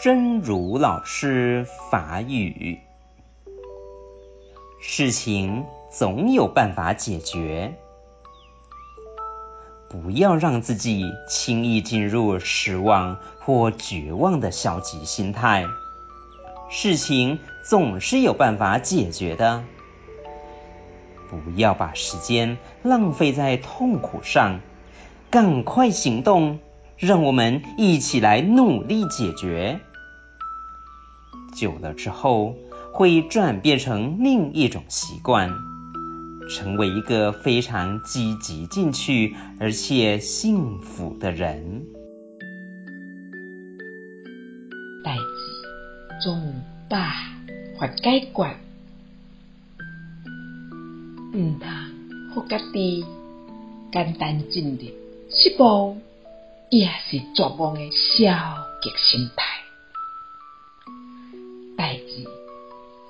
真如老师法语：事情总有办法解决，不要让自己轻易进入失望或绝望的消极心态。事情总是有办法解决的，不要把时间浪费在痛苦上，赶快行动，让我们一起来努力解决。久了之后，会转变成另一种习惯，成为一个非常积极进取而且幸福的人。代志总有办法解决，毋通互家己简单进入失望，也是绝望的消极心态。代志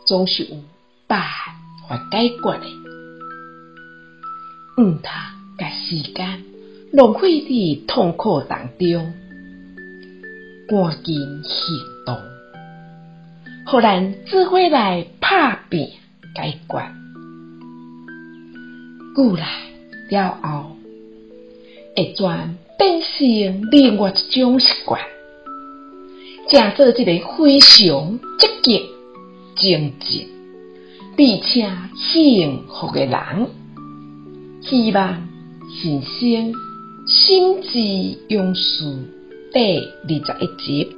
总是有办法解决的，毋通甲时间浪费伫痛苦当中，赶紧行动，互咱做伙来拍拼解决。久了了后，会转变成另外一种习惯。正做一个非常积极、正直，并且幸福的人。希望人生心智用书第二十一集。